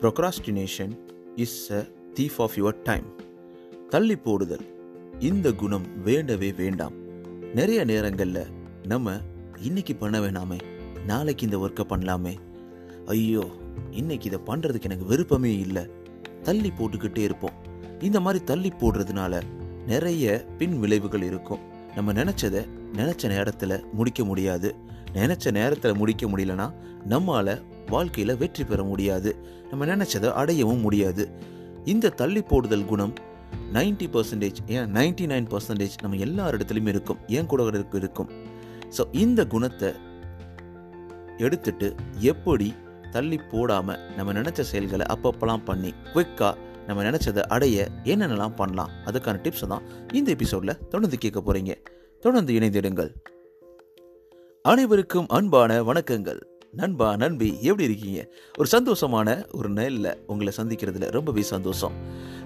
Procrastination is a thief of your time தள்ளி போடுதல். இந்த குணம் வேண்டவே வேண்டாம். நிறைய நேரங்களில் நம்ம இன்னைக்கு பண்ண வேணாமே நாளைக்கு இந்த ஒர்க்கை பண்ணலாமே. ஐயோ இன்னைக்கு இதை பண்ணுறதுக்கு எனக்கு விருப்பமே இல்லை. தள்ளி போட்டுக்கிட்டே இருப்போம். இந்த மாதிரி தள்ளி போடுறதுனால நிறைய பின் விளைவுகள் இருக்கும். நம்ம நினச்சதை நினச்ச நேரத்தில் முடிக்க முடியாது. நினச்ச நேரத்தில் முடிக்க முடியலனா நம்மளால் வாழ்க்கையில் வெற்றி பெற முடியாது. நம்ம நினச்சதை அடையவும் முடியாது. இந்த தள்ளி போடுதல் குணம் நைன்டி பர்சன்டேஜ் ஏன் நைன்டி நைன் பர்சன்டேஜ் நம்ம எல்லா இடத்துலையும் இருக்கும். ஏன் கூட இருக்கும். ஸோ இந்த குணத்தை எடுத்துட்டு எப்படி தள்ளி போடாமல் நம்ம நினச்ச செயல்களை அப்பப்பெல்லாம் பண்ணி குவிக்காக நம்ம நினச்சதை அடைய என்னென்னலாம் பண்ணலாம்? அதுக்கான டிப்ஸை தான் இந்த எபிசோடில் தொடர்ந்து கேட்க போகிறீங்க தொடர்ந்து இணைந்திடுங்கள். அனைவருக்கும் அன்பான வணக்கங்கள். நண்பா நண்பி எப்படி இருக்கீங்க? ஒரு சந்தோஷமான ஒரு நாளில் உங்களை சந்திக்கிறதுல ரொம்பவே சந்தோஷம்.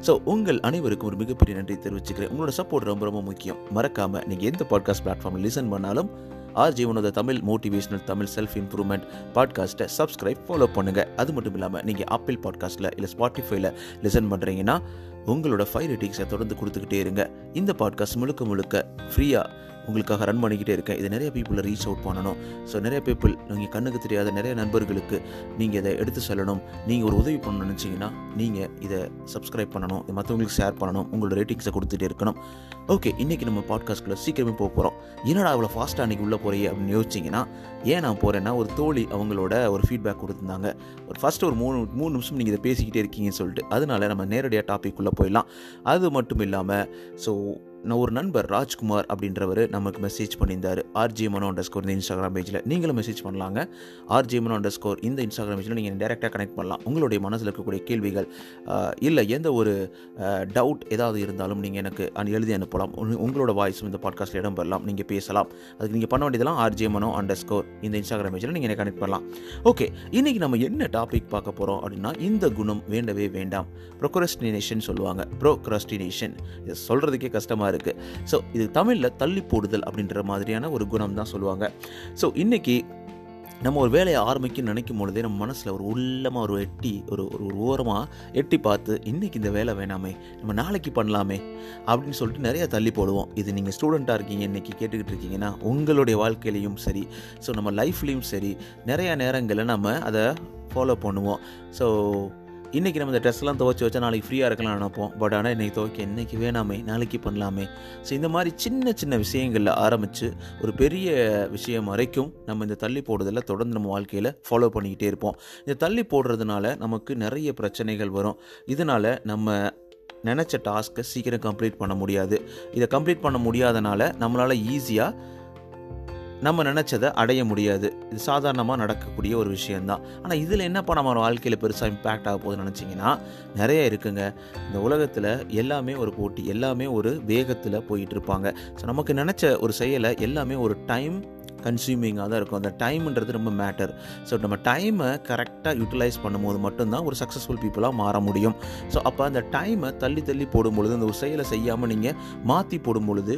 ஸோ உங்கள் அனைவருக்கும் ஒரு மிகப்பெரிய நன்றி தெரிவிச்சுக்கிறேன். உங்களோட சப்போர்ட் ரொம்ப ரொம்ப முக்கியம். மறக்காமல் நீங்கள் எந்த பாட்காஸ்ட் பிளாட்ஃபார்மில் லிசன் பண்ணாலும் ஆர் ஜீவனோட Tamil motivational Tamil self improvement பாட்காஸ்ட்டை சப்ஸ்கிரைப் ஃபாலோ பண்ணுங்கள் அது மட்டும் இல்லாமல் நீங்கள் ஆப்பிள் பாட்காஸ்ட்டில் இல்லை ஸ்பாட்டிஃபைல லிசன் பண்ணுறீங்கன்னா உங்களோட ஃபைவ் ரேட்டிங்ஸை தொடர்ந்து கொடுத்துக்கிட்டே இருங்க. இந்த பாட்காஸ்ட் முழுக்க முழுக்க ஃப்ரீயாக உங்களுக்காக ரன் பண்ணிக்கிட்டே இருக்கேன். இது நிறைய பீப்புளை ரீச் அவுட் பண்ணணும். ஸோ நிறைய பீப்புள் நீங்கள் கண்ணுக்கு தெரியாத நிறைய நண்பர்களுக்கு நீங்கள் இதை எடுத்து செல்லணும். நீங்கள் ஒரு உதவி பண்ணணும்னு நினச்சிங்கன்னா நீங்கள் இதை சப்ஸ்கிரைப் பண்ணணும். இது மற்றவங்களுக்கு ஷேர் பண்ணணும். உங்களோட ரேட்டிங்ஸை கொடுத்துட்டே இருக்கணும். ஓகே இன்றைக்கி நம்ம பாட்காஸ்ட்டில் சீக்கிரமே போக போகிறோம் என்னடா அவ்வளோ ஃபாஸ்ட்டாக அன்றைக்கி உள்ளே போகிறே அப்படின்னு யோசிச்சிங்கன்னா ஏன் நான் போகிறேன்னா ஒரு தோழி அவங்களோட ஒரு ஃபீட்பேக் கொடுத்துருந்தாங்க. ஒரு ஃபஸ்ட்டு ஒரு மூணு மூணு நிமிஷம் நீங்கள் இதை பேசிக்கிட்டே இருக்கீங்கன்னு சொல்லிட்டு அதனால நம்ம நேரடியாக டாபிக் உள்ளே போயிடலாம். அது மட்டும் இல்லாமல் ஸோ நான் ஒரு நண்பர் ராஜ்குமார் அப்படின்றவர் நமக்கு மெசேஜ் பண்ணியிருந்தார். ஆர்ஜி மனோ அண்டர் ஸ்கோர் இந்த இன்ஸ்டாகிராம் பேஜில் நீங்களும் மெசேஜ் பண்ணலாங்க. ஆர்ஜி மனோ அண்டர் ஸ்கோர் இந்த இன்ஸ்டாகிராம் பேஜில் நீங்கள் டேரெக்டாக கனெக்ட் பண்ணலாம். உங்களுடைய மனசில் இருக்கக்கூடிய கேள்விகள் இல்லை எந்த ஒரு டவுட் ஏதாவது இருந்தாலும் நீங்கள் எனக்கு அனு- எழுதி அனுப்பலாம். உங்களோட வாய்ஸும் இந்த பாட்காஸ்ட்டில் இடம் பெறலாம். நீங்கள் பேசலாம். அதுக்கு நீங்கள் பண்ண வேண்டியதெல்லாம் ஆர்ஜே மனோ அண்டர் ஸ்கோர் இந்த இன்ஸ்டாகிராம் பேஜில் நீங்கள் கனெக்ட் பண்ணலாம். ஓகே இன்றைக்கி நம்ம என்ன டாபிக் பார்க்க போகிறோம் அப்படின்னா இந்த குணம் வேண்டவே வேண்டாம். ப்ரொக்ரஸ்டினேஷன் சொல்லுவாங்க. ப்ரோக்ரஸ்டினேஷன் இது சொல்கிறதுக்கே கஷ்டமாக இருக்குது ஸோ இது தமிழில் தள்ளி போடுதல் அப்படின்ற மாதிரியான ஒரு குணம் தான் சொல்லுவாங்க. ஸோ இன்றைக்கி நம்ம ஒரு வேலையை ஆரம்பிக்க நினைக்கும் பொழுதே நம்ம மனசில் ஒரு உள்ளமாக ஒரு எட்டி ஒரு ஒரு ஒரு ஓரமாக எட்டி பார்த்து இன்றைக்கி இந்த வேலை வேணாமே நம்ம நாளைக்கு பண்ணலாமே அப்படின்னு சொல்லிட்டு நிறைய தள்ளி போடுவோம். இது நீங்கள் ஸ்டூடெண்ட்டாக இருக்கீங்க இன்றைக்கி கேட்டுக்கிட்டு இருக்கீங்கன்னா உங்களுடைய வாழ்க்கையிலையும் சரி ஸோ நம்ம லைஃப்லேயும் சரி நிறையா நேரங்களில் நம்ம அதை ஃபாலோ பண்ணுவோம். ஸோ இன்றைக்கி நம்ம இந்த ட்ரெஸ்லாம் துவைச்சி வச்சா நாளைக்கு ஃப்ரீயாக இருக்கலாம் நினைப்போம். பட் ஆனால் இன்றைக்கி துவைக்க என்றைக்கு வேணாமே நாளைக்கு பண்ணலாமே. ஸோ இந்த மாதிரி சின்ன சின்ன விஷயங்களில் ஆரம்பித்து ஒரு பெரிய விஷயம் வரைக்கும் நம்ம இந்த தள்ளி போடுறதில் தொடர்ந்து நம்ம வாழ்க்கையில் ஃபாலோ பண்ணிக்கிட்டே இருப்போம். இந்த தள்ளி போடுறதுனால நமக்கு நிறைய பிரச்சனைகள் வரும். இதனால் நம்ம நினச்ச டாஸ்க்கை சீக்கிரம் கம்ப்ளீட் பண்ண முடியாது. இதை கம்ப்ளீட் பண்ண முடியாதனால நம்மளால் ஈஸியாக நம்ம நினச்சதை அடைய முடியாது. இது சாதாரணமாக நடக்கக்கூடிய ஒரு விஷயந்தான் ஆனால் இதில் என்னப்பா நம்ம வாழ்க்கையில் பெருசாக இம்பேக்ட் ஆக போகுதுன்னு நினச்சிங்கன்னா நிறைய இருக்குங்க. இந்த உலகத்தில் எல்லாமே ஒரு போட்டி எல்லாமே ஒரு வேகத்தில் போயிட்டு இருப்பாங்க. ஸோ நமக்கு நினச்ச ஒரு செயலை எல்லாமே ஒரு டைம் கன்சியூமிங்காக தான் இருக்கும். அந்த டைம்ன்றது ரொம்ப மேட்டர் ஸோ நம்ம டைமை கரெக்டாக யூட்டிலைஸ் பண்ணும்போது மட்டும்தான் ஒரு சக்ஸஸ்ஃபுல் பீப்புளாக மாற முடியும். ஸோ அப்போ அந்த டைமை தள்ளி தள்ளி போடும் பொழுது அந்த ஒரு செயலை செய்யாமல் நீங்கள் மாற்றி போடும்பொழுது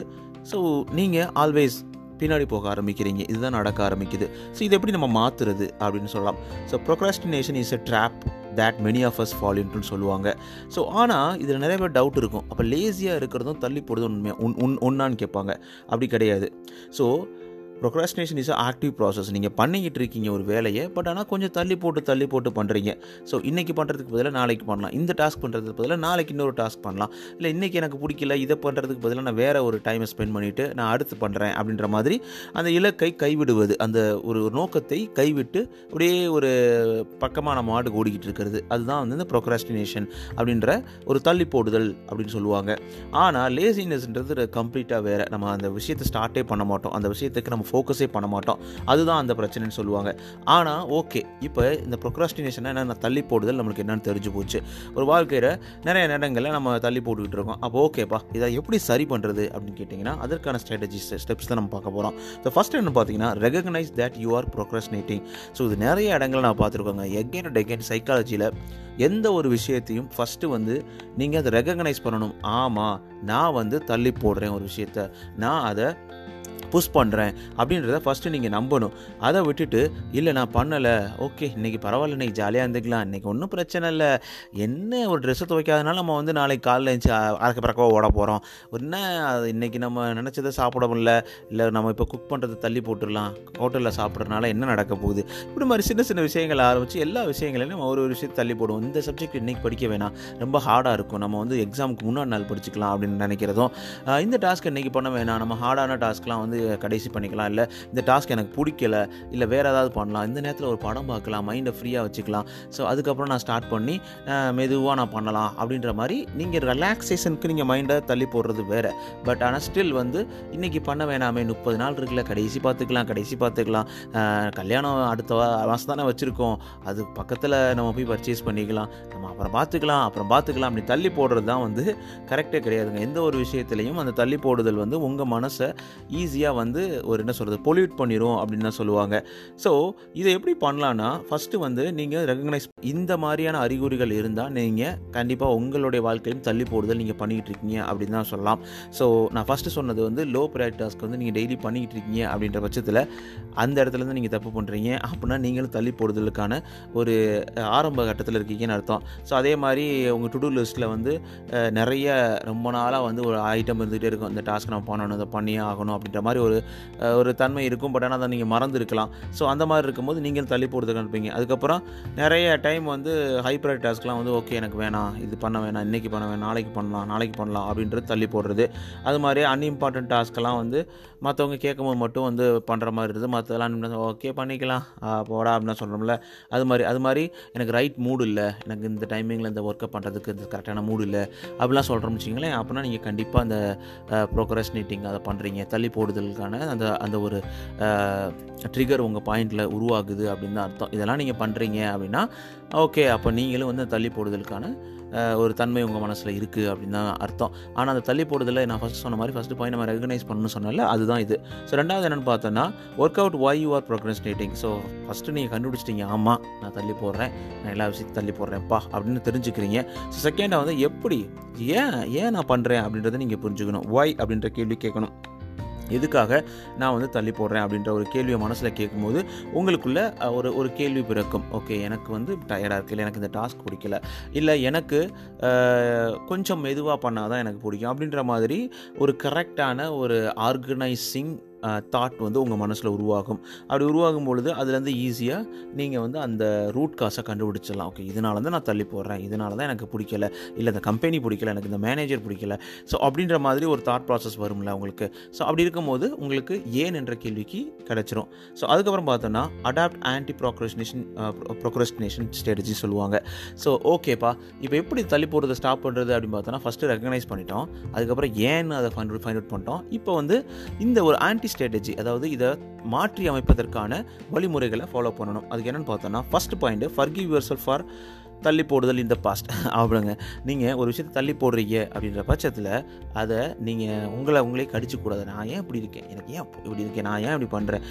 ஸோ நீங்கள் ஆல்வேஸ் பின்னாடி போக ஆரம்பிக்கிறீங்க. இதுதான் நடக்க ஆரம்பிக்குது. ஸோ இது எப்படி நம்ம மாற்றுறது அப்படின்னு சொல்லலாம். So procrastination is a trap that many of us fall இன்ட்டுன்னு சொல்லுவாங்க. ஸோ ஆனால் இதில் நிறைய பேர் டவுட் இருக்கும். அப்போ லேசியாக இருக்கிறதும் தள்ளி போடுறதும் உண்மையாக உன் உன் ஒன்றான்னு கேட்பாங்க. அப்படி கிடையாது. So procrastination is active process நீங்கள் பண்ணிக்கிட்டு இருக்கீங்க ஒரு வேலையை பட் ஆனால் கொஞ்சம் தள்ளி போட்டு தள்ளி போட்டு பண்ணுறீங்க ஸோ இன்றைக்கி பண்ணுறதுக்கு பதிலாக நாளைக்கு பண்ணலாம். இந்த டாஸ்க் பண்ணுறதுக்கு பதிலாக நாளைக்கு இன்னொரு டாஸ்க் பண்ணலாம். இல்லை இன்றைக்கி எனக்கு பிடிக்கல இதை பண்ணுறதுக்கு பதிலாக நான் வேறு ஒரு டைமை ஸ்பெண்ட் பண்ணிவிட்டு நான் அடுத்து பண்ணுறேன் அப்படின்ற மாதிரி அந்த இலக்கை கைவிடுவது அந்த ஒரு நோக்கத்தை கைவிட்டு அப்படியே ஒரு பக்கமாக நம்ம மாடு ஓடிக்கிட்டு இருக்கிறது. அதுதான் வந்து இந்த ப்ரொக்ராஸ்டினேஷன் அப்படின்ற ஒரு தள்ளி போடுதல் அப்படின்னு சொல்லுவாங்க. ஆனால் லேசினஸ்ன்றது கம்ப்ளீட்டாக வேறு. நம்ம அந்த விஷயத்தை ஸ்டார்ட்டே பண்ண மாட்டோம். அந்த விஷயத்துக்கு நம்ம ஃபோக்கஸே பண்ண மாட்டோம். அதுதான் அந்த பிரச்சனைன்னு சொல்லுவாங்க. ஆனால் ஓகே இப்போ இந்த ப்ரொக்ராஸ்டினேஷனை என்னென்ன தள்ளி போடுதல் நம்மளுக்கு என்னென்னு தெரிஞ்சு போச்சு. ஒரு வாழ்க்கையில் நிறைய நேரங்களில் நம்ம தள்ளி போட்டுக்கிட்டு இருக்கோம். அப்போ ஓகேப்பா இதை எப்படி சரி பண்ணுறது அப்படின்னு கேட்டிங்கன்னா அதற்கான ஸ்ட்ராட்டஜிஸ் ஸ்டெப்ஸ் தான் நம்ம பார்க்க போகிறோம் ஸோ ஃபஸ்ட் என்ன பார்த்தீங்கன்னா recognize that you are procrastinating so இது நிறைய இடங்களில் நான் பார்த்துருக்கோங்க. எகெயின் அண்ட் எகெயின் சைக்காலஜியில் எந்த ஒரு விஷயத்தையும் ஃபஸ்ட்டு வந்து நீங்கள் அதை ரெகக்னைஸ் பண்ணணும். ஆமாம் நான் வந்து தள்ளி போடுறேன் ஒரு விஷயத்த. நான் அதை புஷ் பண்ணுறேன் அப்படின்றத ஃபஸ்ட்டு நீங்கள் நம்பணும். அதை விட்டுட்டு இல்லை நான் பண்ணலை. ஓகே இன்றைக்கி பரவாயில்ல இன்றைக்கி ஜாலியாக இருந்துக்கலாம். இன்றைக்கி ஒன்றும் பிரச்சனை இல்லை. என்ன ஒரு ட்ரெஸ்ஸை துவைக்காதனால நம்ம வந்து நாளைக்கு காலைல எழுந்துச்சு அறக்க பறக்கவா ஓட போகிறோம் என்ன அது இன்றைக்கி நம்ம நினச்சதை சாப்பிட முடியல. இல்லை நம்ம இப்போ குக் பண்ணுறதை தள்ளி போட்டுடலாம். ஹோட்டலில் சாப்பிட்றதுனால என்ன நடக்க போகுது? இப்படி மாதிரி சின்ன சின்ன விஷயங்கள் ஆரம்பித்து எல்லா விஷயங்களையும் நம்ம ஒரு ஒரு விஷயத்தை தள்ளி போடுவோம். இந்த சப்ஜெக்ட் இன்றைக்கி படிக்க வேணாம். ரொம்ப ஹார்டாக இருக்கும். நம்ம வந்து எக்ஸாமுக்கு முன்னாடி நாள் படிச்சுக்கலாம் அப்படின்னு நினைக்கிறதும் இந்த டாஸ்க் இன்றைக்கி பண்ண வேணாம். நம்ம ஹார்டான டாஸ்க்லாம் வந்து கடைசி பண்ணிக்கலாம் இல்லை இந்த டாஸ்க் எனக்கு பிடிக்கல இல்லை வேறு ஏதாவது பண்ணலாம் இந்த நேரத்தில் ஒரு படம் பார்க்கலாம் மைண்டை ஃப்ரீயாக வச்சுக்கலாம். ஸோ அதுக்கப்புறம் நான் ஸ்டார்ட் பண்ணி மெதுவாக நான் பண்ணலாம் அப்படின்ற மாதிரி நீங்கள் ரிலாக்ஸேஷனுக்கு நீங்கள் மைண்டை தள்ளி போடுறது வேறு. பட் ஆனால் ஸ்டில் வந்து இன்றைக்கி பண்ண வேணாமே முப்பது நாள் இருக்குல்ல கடைசி பார்த்துக்கலாம் கடைசி பார்த்துக்கலாம். கல்யாணம் அடுத்த மாதம் தானே வச்சுருக்கோம். அது பக்கத்தில் நம்ம போய் பர்ச்சேஸ் பண்ணிக்கலாம். நம்ம அப்புறம் பார்த்துக்கலாம் அப்புறம் பார்த்துக்கலாம் அப்படி தள்ளி போடுறது தான் வந்து கரெக்டே கிடையாதுங்க. எந்த ஒரு விஷயத்துலையும் அந்த தள்ளி போடுதல் வந்து உங்கள் மனசை ஈஸியாக வந்து ஒரு என்ன சொல்கிறது பொல்யூட் பண்ணிடும் அப்படின்னு தான் சொல்லுவாங்க. ஸோ இதை எப்படி பண்ணலான்னா ஃபஸ்ட்டு வந்து நீங்கள் ரெகக்னைஸ் இந்த மாதிரியான அறிகுறிகள் இருந்தால் நீங்கள் கண்டிப்பாக உங்களுடைய வாழ்க்கையும் தள்ளி போடுதல் நீங்கள் பண்ணிக்கிட்டு இருக்கீங்க அப்படின்னு தான் சொல்லலாம். ஸோ நான் ஃபஸ்ட்டு சொன்னது வந்து லோ ப்ரையாரிட்டி டாஸ்க் வந்து நீங்கள் டெய்லி பண்ணிக்கிட்டு இருக்கீங்க அப்படின்ற பட்சத்தில் அந்த இடத்துலேருந்து நீங்கள் தப்பு பண்ணுறீங்க அப்படின்னா நீங்களும் தள்ளி போடுதலுக்கான ஒரு ஆரம்ப கட்டத்தில் இருக்கீங்கன்னு அர்த்தம். ஸோ அதே மாதிரி உங்கள் டு டூ லிஸ்ட்டில் வந்து நிறைய ரொம்ப நாளாக வந்து ஒரு ஐட்டம் இருந்துகிட்டே இருக்கும். இந்த டாஸ்க் நம்ம பண்ணணும் இதை பண்ணியே ஆகணும் அப்படின்ற மாதிரி ஒரு ஒரு தன்மை இருக்கும். பட் ஆனால் அதை நீங்கள் மறந்துருக்கலாம். ஸோ அந்த மாதிரி இருக்கும்போது நீங்கள் தள்ளி போடுறதுக்கு அனுப்பிங்க அதுக்கப்புறம் நிறைய டைம் வந்து ஹைப்ரட் டாஸ்க்லாம் வந்து ஓகே எனக்கு வேணாம். இது பண்ண வேணாம். இன்றைக்கி பண்ண வேணாம். நாளைக்கு பண்ணலாம். நாளைக்கு பண்ணலாம். அப்படின்றது தள்ளி போடுறது. அது மாதிரி அன்இம்பார்ட்டன்ட் டாஸ்க்கெல்லாம் வந்து மற்றவங்க கேட்கும்போது மட்டும் வந்து பண்ணுற மாதிரி இருக்குது மற்றதெல்லாம் ஓகே பண்ணிக்கலாம். போடா. அப்படின்னு சொல்கிறோம்ல அது மாதிரி அது மாதிரி எனக்கு ரைட் மூடு இல்லை. எனக்கு இந்த டைமிங்கில் இந்த ஒர்க்கை பண்ணுறதுக்கு இந்த கரெக்டான மூடு இல்லை. அப்படிலாம் சொல்கிறோம்னு வச்சிங்களேன் அப்படின்னா நீங்கள் கண்டிப்பாக அந்த ப்ரோக்ரஸ்னேட்டிங் அதை பண்ணுறீங்க தள்ளி போடுதலுக்கான அந்த அந்த ஒரு ட்ரிகர் உங்கள் பாயிண்டில் உருவாகுது அப்படின்னு தான் அர்த்தம். இதெல்லாம் நீங்கள் பண்ணுறீங்க அப்படின்னா ஓகே அப்போ நீங்களும் வந்து தள்ளி போடுதலுக்கான ஒரு தன்மை உங்கள் மனசில் இருக்குது அப்படின்னு தான் அர்த்தம். ஆனால் அந்த தள்ளி போடுதலை நான் ஃபஸ்ட் சொன்ன மாதிரி ஃபஸ்ட்டு பாயிண்ட் நம்ம ரெகனைஸ் பண்ணணும்னு சொன்னால அதுதான் இது. ஸோ ரெண்டாவது என்னென்னு பார்த்தோன்னா work out why you are procrastinating so first நீங்கள் கண்டுபிடிச்சிட்டீங்க ஆமாம் நான் தள்ளி போடுறேன் நான் எல்லா விஷயத்தையும் தள்ளி போடுறேன்ப்பா அப்படின்னு தெரிஞ்சுக்கிறீங்க. ஸோ செகண்டாக வந்து எப்படி ஏன் ஏன் நான் பண்ணுறேன் அப்படின்றத நீங்கள் புரிஞ்சுக்கணும். ஒய் அப்படின்ற கேள்வி கேட்கணும். எதுக்காக நான் வந்து தள்ளி போடுறேன் அப்படின்ற ஒரு கேள்வியை மனசில் கேட்கும்போது உங்களுக்குள்ள ஒரு ஒரு கேள்வி பிறக்கும். ஓகே எனக்கு வந்து டயர்டாக இருக்குது இல்லை எனக்கு இந்த டாஸ்க் பிடிக்கல இல்லை எனக்கு கொஞ்சம் மெதுவாக பண்ணால் தான் எனக்கு பிடிக்கும் அப்படின்ற மாதிரி ஒரு கரெக்டான ஒரு ஆர்கனைசிங் தாட் வந்து உங்கள் மனசில் உருவாகும். அப்படி உருவாகும் பொழுது அதுலேருந்து ஈஸியாக நீங்கள் வந்து அந்த ரூட் காசை கண்டுபிடிச்சிடலாம். ஓகே இதனால தான் நான் தள்ளி போடுறேன் இதனால தான் எனக்கு பிடிக்கல. இல்லை இந்த கம்பெனி பிடிக்கல. எனக்கு இந்த மேனேஜர் பிடிக்கல. ஸோ அப்படின்ற மாதிரி ஒரு தாட் ப்ராசஸ் வரும்ல உங்களுக்கு. ஸோ அப்படி இருக்கும்போது உங்களுக்கு ஏன் என்ற கேள்விக்கு கிடைச்சிரும். ஸோ அதுக்கப்புறம் பார்த்தோன்னா adopt anti procrastination procrastination strategy சொல்லுவாங்க. ஸோ ஓகேப்பா இப்போ எப்படி தள்ளி போடுறதை ஸ்டாப் பண்ணுறது அப்படின்னு பார்த்தோன்னா ஃபஸ்ட்டு ரெகனைஸ் பண்ணிட்டோம். அதுக்கப்புறம் ஏன்னு அதை ஃபைண்ட் ஃபைண்ட் அவுட் பண்ணிட்டோம். இப்போ வந்து இந்த ஒரு ஆன்டி ஸ்ட்ராட்டஜி அதாவது இதை மாற்றி அமைப்பதற்கான வழிமுறைகளை ஃபாலோ பண்ணணும். அதுக்கு என்னென்னு பார்த்தோன்னா first point forgive yourself for தள்ளி போடுதல் இந்த பாஸ்ட். அப்படிங்க நீங்கள் ஒரு விஷயத்தை தள்ளி போடுறீங்க அப்படின்ற பட்சத்தில் அதை நீங்கள் உங்களை உங்களே கடிச்சிக்கூடாது நான் ஏன் இப்படி இருக்கேன்? எனக்கு ஏன் இப்படி இருக்கேன்? நான் ஏன் இப்படி பண்ணுறேன்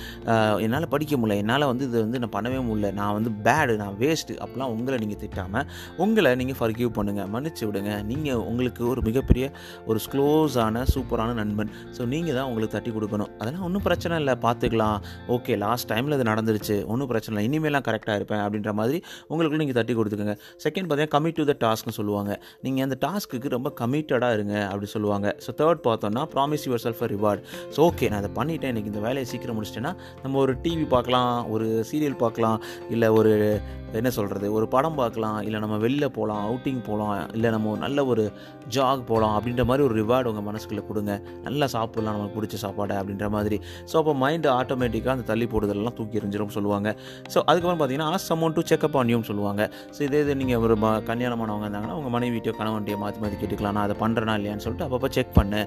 என்னால் படிக்க முடியல. என்னால் வந்து இது வந்து நான் பண்ணவே முடியல. நான் வந்து பேடு நான் வேஸ்ட்டு அப்படிலாம் உங்களை நீங்கள் திட்டாமல் உங்களை நீங்கள் ஃபர்கியூ பண்ணுங்கள் மன்னிச்சு விடுங்க. நீங்கள் உங்களுக்கு ஒரு மிகப்பெரிய ஒரு க்ளோஸான சூப்பரான நண்பன். ஸோ நீங்கள் தான் உங்களுக்கு தட்டி கொடுக்கணும். அதெல்லாம் ஒன்றும் பிரச்சனை இல்லை. பார்த்துக்கலாம் ஓகே லாஸ்ட் டைமில் இது நடந்துருச்சு. ஒன்றும் பிரச்சனை இல்லை. இனிமேலாம் கரெக்டாக இருப்பேன் அப்படின்ற மாதிரி உங்களுக்கு நீங்கள் தட்டி கொடுத்துக்கோங்க. செகண்ட் பார்த்தீங்கன்னா கமிட் டு த டாஸ்க்னு சொல்லுவாங்க. நீங்கள் அந்த டாஸ்க்குக்கு ரொம்ப கமிட்டடாக இருங்க அப்படி சொல்லுவாங்க. ஸோ தேர்ட் பார்த்தோன்னா promise yourself reward so okay நான் அதை பண்ணிட்டேன். இன்றைக்கி இந்த வேலையை சீக்கிரம் முடிச்சிட்டேன்னா நம்ம ஒரு டிவி பார்க்கலாம் ஒரு சீரியல் பார்க்கலாம் இல்லை ஒரு என்ன சொல்கிறது ஒரு படம் பார்க்கலாம் இல்லை நம்ம வெளில போகலாம் அவுட்டிங் போகலாம் இல்லை நம்ம ஒரு நல்ல ஒரு ஜாக் போகலாம் அப்படின்ற மாதிரி ஒரு ரிவார்டு உங்கள் மனசுக்குள்ளே கொடுங்க. நல்லா சாப்பிட்லாம் நமக்கு பிடிச்ச சாப்பாடு அப்படின்ற மாதிரி. ஸோ அப்போ மைண்டு ஆட்டோமேட்டிக்காக அந்த தள்ளி போடுதலெல்லாம் தூக்கி எறிஞ்சிரும் சொல்லுவாங்க. ஸோ அதுக்கப்புறம் பார்த்தீங்கன்னா ask someone to check up on சொல்லுவாங்க. ஸோ இதே இது நீங்கள் ஒரு ம- கல்யாணமானவங்க இருந்தாங்கன்னா உங்கள் மனைவிட்டியோ கணவன்ட்டியோ மாற்றி மாற்றி கேட்டுக்கலாம். நான் அதை பண்ணுறேனா இல்லையான்னு சொல்லிட்டு அப்பப்போ செக் பண்ணு.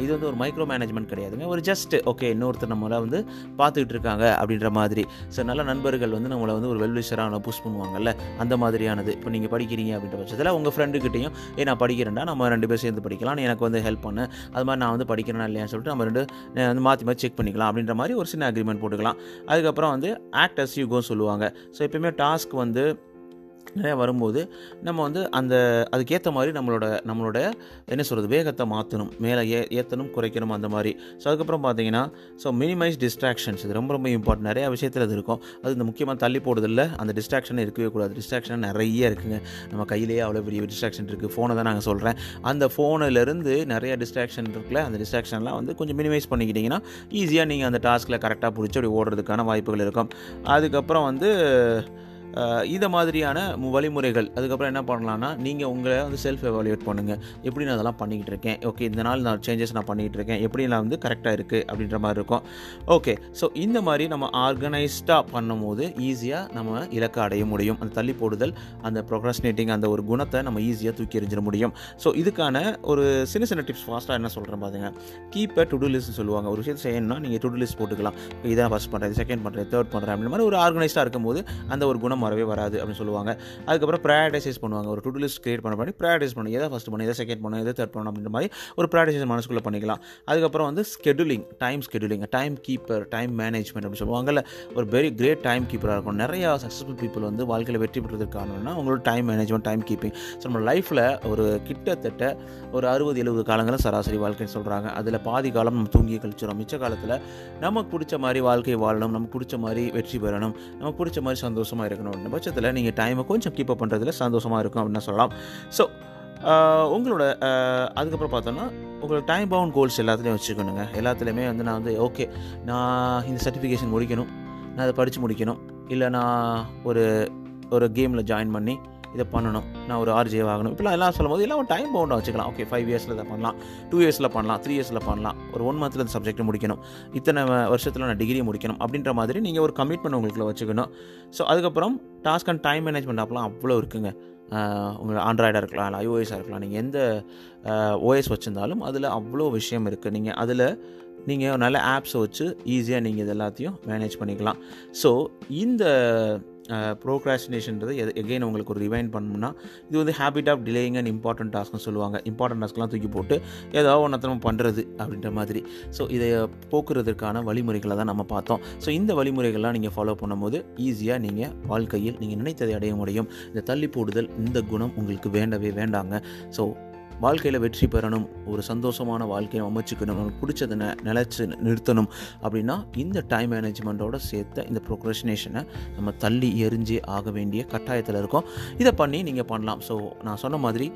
இது வந்து ஒரு மைக்ரோ மேனேஜ்மெண்ட் கிடையாதுங்க. ஒரு ஜஸ்ட் ஓகே இன்னொருத்தர் நம்மளை வந்து பார்த்துக்கிட்டு இருக்காங்க அப்படின்ற மாதிரி. ஸோ நல்ல நண்பர்கள் வந்து நம்மளை வந்து ஒரு வெல்விஷராக புஷ் பண்ணுவாங்கல்ல அந்த மாதிரியானது. இப்போ நீங்கள் படிக்கிறீங்க அப்படின்ற பட்சத்தில் உங்கள் ஃப்ரெண்டுக்கிட்டையும் ஏ நான் படிக்கிறேன்டா நம்ம ரெண்டு பேர் சேர்ந்து படிக்கலாம் எனக்கு வந்து ஹெல்ப் பண்ணு. அது மாதிரி நான் வந்து படிக்கிறேன்னா இல்லையான்னு சொல்லிட்டு நம்ம ரெண்டு வந்து மாற்றி மாற்றி செக் பண்ணிக்கலாம் அப்படின்ற மாதிரி ஒரு சின்ன அக்ரிமெண்ட் போட்டுக்கலாம். அதுக்கப்புறம் வந்து ஆக்ட் அஸ் யூ சொல்லுவாங்க. ஸோ எப்பயுமே டாஸ்க் வந்து நிறையா வரும்போது நம்ம வந்து அந்த அதுக்கேற்ற மாதிரி நம்மளோட நம்மளோட என்ன சொல்கிறது வேகத்தை மாற்றணும் மேலே ஏ ஏற்றணும் குறைக்கணும் அந்த மாதிரி. ஸோ அதுக்கப்புறம் பார்த்தீங்கன்னா ஸோ மினிமைஸ் டிஸ்ட்ராக்ஷன்ஸ் இது ரொம்ப ரொம்ப இம்பார்ட்டன்ட் நிறையா விஷயத்தில் அது இருக்கும். அது இந்த முக்கியமாக தள்ளி போடுறதில்ல. அந்த டிஸ்ட்ராக்ஷன் இருக்கவே கூடாது. டிஸ்ட்ராக்ஷன் நிறைய இருக்குங்க. நம்ம கையிலேயே அவ்வளோ பெரிய டிஸ்ட்ராக்ஷன் இருக்குது ஃபோனை தான் நாங்கள் சொல்கிறேன் அந்த ஃபோனிலேருந்து நிறைய டிஸ்ட்ராக்ஷன் இருக்குல்ல அந்த டிஸ்ட்ராக்ஷன்லாம் வந்து கொஞ்சம் மினிமைஸ் பண்ணிக்கிட்டிங்கன்னா ஈஸியாக நீங்கள் அந்த டாஸ்கில் கரெக்டாக பிடிச்சி அப்படி ஓடுறதுக்கான வாய்ப்புகள் இருக்கும். அதுக்கப்புறம் வந்து இதை மாதிரியான வழிமுறைகள். அதுக்கப்புறம் என்ன பண்ணலான்னா நீங்கள் உங்களை வந்து செல்ஃப் எவாலுவேட் பண்ணுங்கள் எப்படி நான் அதெல்லாம் பண்ணிக்கிட்டு இருக்கேன் ஓகே இந்த நாள் நான் சேஞ்சஸ் நான் பண்ணிக்கிட்டு இருக்கேன் எப்படி நான் வந்து கரெக்டாக இருக்குது அப்படின்ற மாதிரி இருக்கும். ஓகே ஸோ இந்த மாதிரி நம்ம ஆர்கனைஸ்டாக பண்ணும்போது ஈஸியாக நம்ம இலக்கை அடைய முடியும். அந்த தள்ளி போடுதல் அந்த ப்ரொக்ரஸ்னேட்டிங் அந்த ஒரு குணத்தை நம்ம ஈஸியாக தூக்கி எறிஞ்சிட முடியும். ஸோ இதுக்கான ஒரு சின்ன சின்ன டிப்ஸ் ஃபாஸ்ட்டாக என்ன சொல்கிறேன் பாருங்க. கீப் அ டு லிஸ்ட் சொல்லுவாங்க. ஒரு விஷயத்தை செய்யணும்னா நீங்கள் டு லிஸ்ட் போட்டுக்கலாம். இதை ஃபஸ்ட் பண்ணுறது செகண்ட் பண்ணுறது தேர்ட் பண்ணுறேன் அப்படின்ற மாதிரி ஒரு ஆர்கனைஸ்டாக இருக்கும்போது அந்த ஒரு குணம் வரவே வராது அப்படின்னு சொல்லுவாங்க. அதுக்கப்புறம் ப்ரையாரிட்டைஸ் பண்ணுவாங்க. ஒரு டு லிஸ்ட் கிரியேட் பண்ண பண்ணி ப்ரையாரிட்டைஸ் பண்ணி. எதை ஃபஸ்ட் பண்ணணும் எதை செகண்ட் பண்ணணும் எதை தேர்ட் பண்ணணும் அப்படின்ற மாதிரி ஒரு ப்ரையாரிட்டைஸ் மனசுக்குள்ளே பண்ணிக்கலாம். அதுக்கப்புறம் வந்து scheduling time scheduling time keeper time management அப்படின்னு சொல்லுவாங்கல்ல. ஒரு வெரி கிரேட் டைம் கீப்பராக இருக்கும் நிறையா சக்ஸஸ்ஃபுல் பீப்புள் வந்து வாழ்க்கையில் வெற்றி பெற்றதுக்கு காரணம்னா அவங்களோட time management time keeping so நம்ம லைஃப்பில் ஒரு கிட்டத்தட்ட ஒரு அறுபது எழுபது காலங்களும் சராசரி வாழ்க்கைன்னு சொல்கிறாங்க அதில் பாதி காலம் நம்ம தூங்கி கழிச்சிடும் மிச்ச காலத்தில் நமக்கு பிடிச்ச மாதிரி வாழ்க்கை வாழணும். நமக்கு பிடிச்ச மாதிரி வெற்றி பெறணும். நமக்கு பிடிச்ச மாதிரி சந்தோஷமாக இருக்கணும். பண்ணணும் பட்சத்தில் நீங்கள் டைமை கொஞ்சம் கீப்பப் பண்ணுறதுல சந்தோஷமாக இருக்கும் அப்படின்னு சொல்லலாம். ஸோ உங்களோட அதுக்கப்புறம் பார்த்தோன்னா உங்களோட டைம் பவுண்ட் கோல்ஸ் எல்லாத்துலேயும் வச்சுக்கணுங்க. எல்லாத்துலேயுமே வந்து நான் வந்து ஓகே நான் இந்த சர்டிஃபிகேஷன் முடிக்கணும் நான் அதை படித்து முடிக்கணும் இல்லை நான் ஒரு ஒரு கேமில் ஜாயின் பண்ணி இதை பண்ணணும். நான் ஒரு ஆர்ஜே ஆகணும் இப்படிலாம் எல்லாம் சொல்லும்போது எல்லாம் டைம் பவுண்டாக வச்சுக்கலாம். ஓகே ஃபைவ் இயர்ஸில் இதை பண்ணலாம். டூ இயர்ஸில் பண்ணலாம். த்ரீ இயர்ஸில் பண்ணலாம். ஒரு ஒன் மந்த்தில் இந்த சப்ஜெக்ட் முடிக்கணும். இத்தனை வருஷத்தில் நான் டிகிரி முடிக்கணும். அப்படின்ற மாதிரி நீங்கள் ஒரு கமிட்மெண்ட் உங்களுக்குள்ள வச்சுக்கணும். ஸோ அதுக்கப்புறம் டாஸ்க் அண்ட் டைம் மேனேஜ்மெண்ட் அப்பெல்லாம் அவ்வளோ இருக்குங்க. உங்கள் உங்களுக்கு ஆண்ட்ராய்டாக இருக்கலாம் இல்லை ஐஓஎஸாக இருக்கலாம். நீங்கள் எந்த ஓஎஸ் வச்சுருந்தாலும் அதில் அவ்வளோ விஷயம் இருக்குது நீங்கள் அதில் நீங்கள் நல்ல ஆப்ஸை வச்சு ஈஸியாக நீங்கள் இது எல்லாத்தையும் மேனேஜ் பண்ணிக்கலாம். ஸோ இந்த ப்ரோக்ராஸ்டினேஷன்றது எகைன் உங்களுக்கு ஒரு ரிவைண்ட் பண்ணணும்னா இது வந்து habit of delaying and important டாஸ்க்னு சொல்லுவாங்க. இம்பார்ட்டன்ட் டாஸ்க்லாம் தூக்கி போட்டு ஏதோ ஒன்றத்தை பண்ணுறது அப்படின்ற மாதிரி. ஸோ இதை போக்குறதுக்கான வழிமுறைகளை தான் நம்ம பார்த்தோம். ஸோ இந்த வழிமுறைகள்லாம் நீங்கள் ஃபாலோ பண்ணும்போது ஈஸியாக நீங்கள் வாழ்க்கையில் நீங்கள் நினைத்ததை அடைய முடியும். இந்த தள்ளி போடுதல் இந்த குணம் உங்களுக்கு வேண்டவே வேண்டாங்க. ஸோ வாழ்க்கையில் வெற்றி பெறணும் ஒரு சந்தோஷமான வாழ்க்கையை அமைச்சுக்கணும் நமக்கு பிடிச்சதை நிலச்சி நிறுத்தணும் அப்படின்னா இந்த டைம் மேனேஜ்மெண்ட்டோட சேர்த்த இந்த ப்ரொக்ரஷினேஷனை நம்ம தள்ளி எரிஞ்சே ஆக வேண்டிய கட்டாயத்தில் இருக்கோம். இதை பண்ணி நீங்கள் பண்ணலாம். ஸோ நான் சொன்ன மாதிரி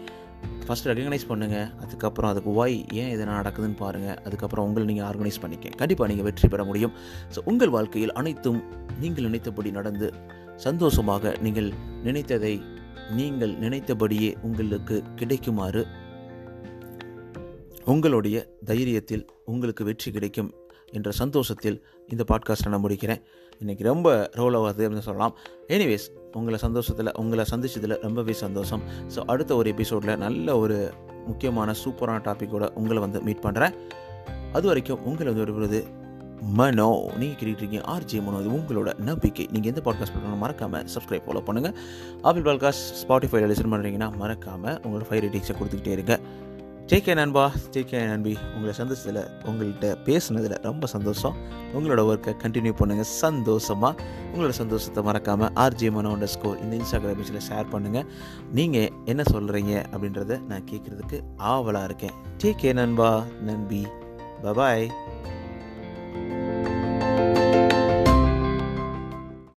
ஃபஸ்ட் ரெகனைஸ் பண்ணுங்கள் அதுக்கப்புறம் அதுக்கு ஒய் ஏன் இது நடக்குதுன்னு பாருங்கள் அதுக்கப்புறம் உங்களை நீங்கள் ஆர்கனைஸ் பண்ணிக்க கண்டிப்பாக நீங்கள் வெற்றி பெற முடியும். ஸோ உங்கள் வாழ்க்கையில் அனைத்தும் நீங்கள் நினைத்தபடி நடந்து சந்தோஷமாக நீங்கள் நினைத்ததை நீங்கள் நினைத்தபடியே உங்களுக்கு கிடைக்குமாறு உங்களுடைய தைரியத்தில் உங்களுக்கு வெற்றி கிடைக்கும் என்ற சந்தோஷத்தில் இந்த பாட்காஸ்ட்டை நான் முடிக்கிறேன். இன்றைக்கி ரொம்ப ரோல் ஆகுது அப்படின்னு சொல்லலாம். எனிவேஸ் உங்களை சந்தோஷத்தில் உங்களை சந்திச்சதில் ரொம்பவே சந்தோஷம். ஸோ அடுத்த ஒரு எபிசோடில் நல்ல ஒரு முக்கியமான சூப்பரான டாப்பிக்கோட உங்களை வந்து மீட் பண்ணுறேன் அது வரைக்கும் உங்களை வந்து விடுவது மனோ. நீங்கள் கேட்டுருக்கீங்க ஆர்ஜே மனோ. இது உங்களோட நம்பிக்கை. நீங்கள் எந்த பாட்காஸ்ட் பண்ணணும் மறக்காமல் சப்ஸ்கிரைப் ஃபாலோ பண்ணுங்கள் ஆப்பிள் பாட்காஸ்ட் ஸ்பாட்டிஃபைல லிசன் பண்ணுறீங்கன்னா மறக்காமல் உங்களோட ஃபைவ் ரேட்டிங்ஸை கொடுத்துக்கிட்டே இருங்க. டேக் கே நண்பா. டேக் கே நண்பி. உங்களை சந்தோஷத்தில் உங்கள்கிட்ட பேசுனதில் ரொம்ப சந்தோஷம். உங்களோட ஒர்க்கை கண்டினியூ பண்ணுங்கள் சந்தோஷமாக உங்களோட சந்தோஷத்தை மறக்காமல் ஆர்ஜே மனோண்ட ஸ்கோர் இந்த இன்ஸ்டாகிராம் பேஜில் ஷேர் பண்ணுங்கள் நீங்கள் என்ன சொல்கிறீங்க அப்படின்றத நான் கேட்குறதுக்கு ஆவலாக இருக்கேன். டேக் கே நண்பா. நண்பி. பபாய்